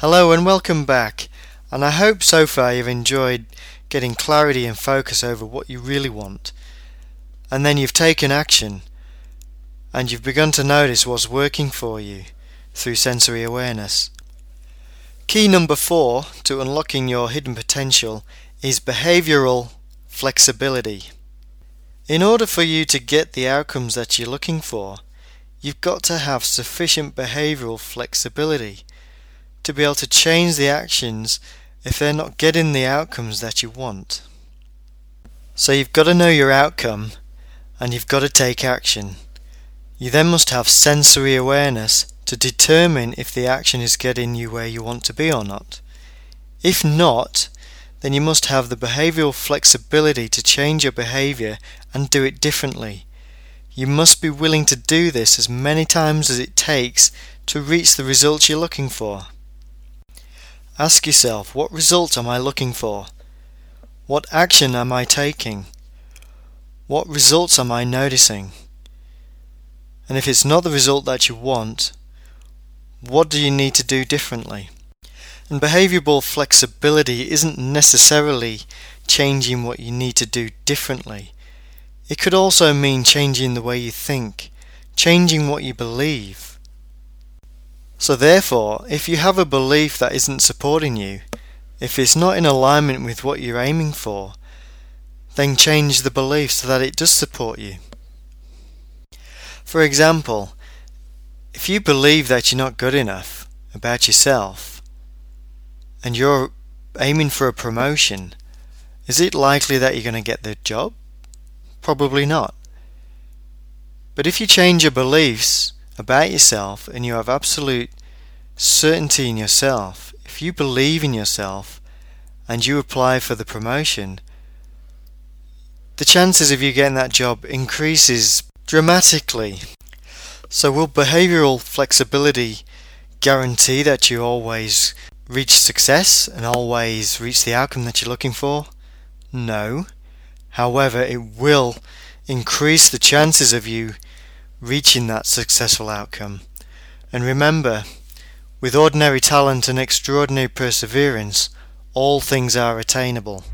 Hello and welcome back. And I hope so far you've enjoyed getting clarity and focus over what you really want. And then you've taken action and you've begun to notice what's working for you through sensory awareness. Key number four to unlocking your hidden potential is behavioral flexibility. In order for you to get the outcomes that you're looking for, you've got to have sufficient behavioral flexibility to be able to change the actions if they're not getting the outcomes that you want. So you've got to know your outcome and you've got to take action. You then must have sensory awareness to determine if the action is getting you where you want to be or not. If not, then you must have the behavioral flexibility to change your behavior and do it differently. You must be willing to do this as many times as it takes to reach the results you're looking for. Ask yourself, what result am I looking for? What action am I taking? What results am I noticing? And if it's not the result that you want, what do you need to do differently? And behavioral flexibility isn't necessarily changing what you need to do differently. It could also mean changing the way you think, changing what you believe. So therefore, if you have a belief that isn't supporting you, if it's not in alignment with what you're aiming for, then change the belief so that it does support you. For example, if you believe that you're not good enough about yourself and you're aiming for a promotion, is it likely that you're going to get the job? Probably not. But if you change your beliefs about yourself and you have absolute certainty in yourself, if you believe in yourself and you apply for the promotion, the chances of you getting that job increases dramatically. So will behavioral flexibility guarantee that you always reach success and always reach the outcome that you're looking for? No. However, it will increase the chances of you reaching that successful outcome. And remember, with ordinary talent and extraordinary perseverance, all things are attainable.